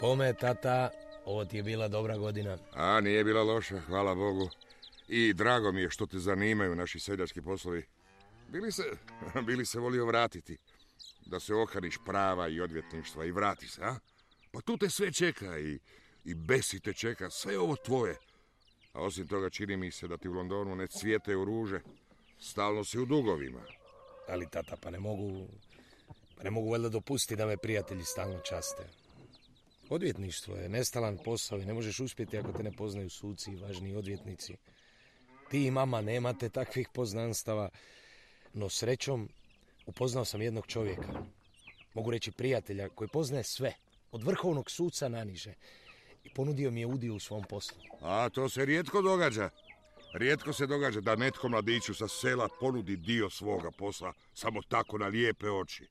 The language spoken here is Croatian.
Pome, tata, ovo ti je bila dobra godina. A, nije bila loša, hvala Bogu. I drago mi je što te zanimaju naši seljački poslovi. Bili se, bili se volio vratiti. Da se okaniš prava i odvjetništva i vrati se, a? Pa tu te sve čeka i, i besi te čeka, sve ovo tvoje. A osim toga čini mi se da ti u Londonu ne cvijete u ruže. Stalno si u dugovima. Ali tata, pa ne mogu... Pa ne mogu valjda dopustiti da me prijatelji stalno časte. Odvjetništvo je nestalan posao i ne možeš uspjeti ako te ne poznaju suci i važni odvjetnici. Ti i mama nemate takvih poznanstava, no srećom upoznao sam jednog čovjeka. Mogu reći prijatelja koji poznaje sve, od vrhovnog suca naniže. I ponudio mi je udio u svom poslu. A to se rijetko događa. Rijetko se događa da netko mladiću sa sela ponudi dio svoga posla samo tako na lijepe oči.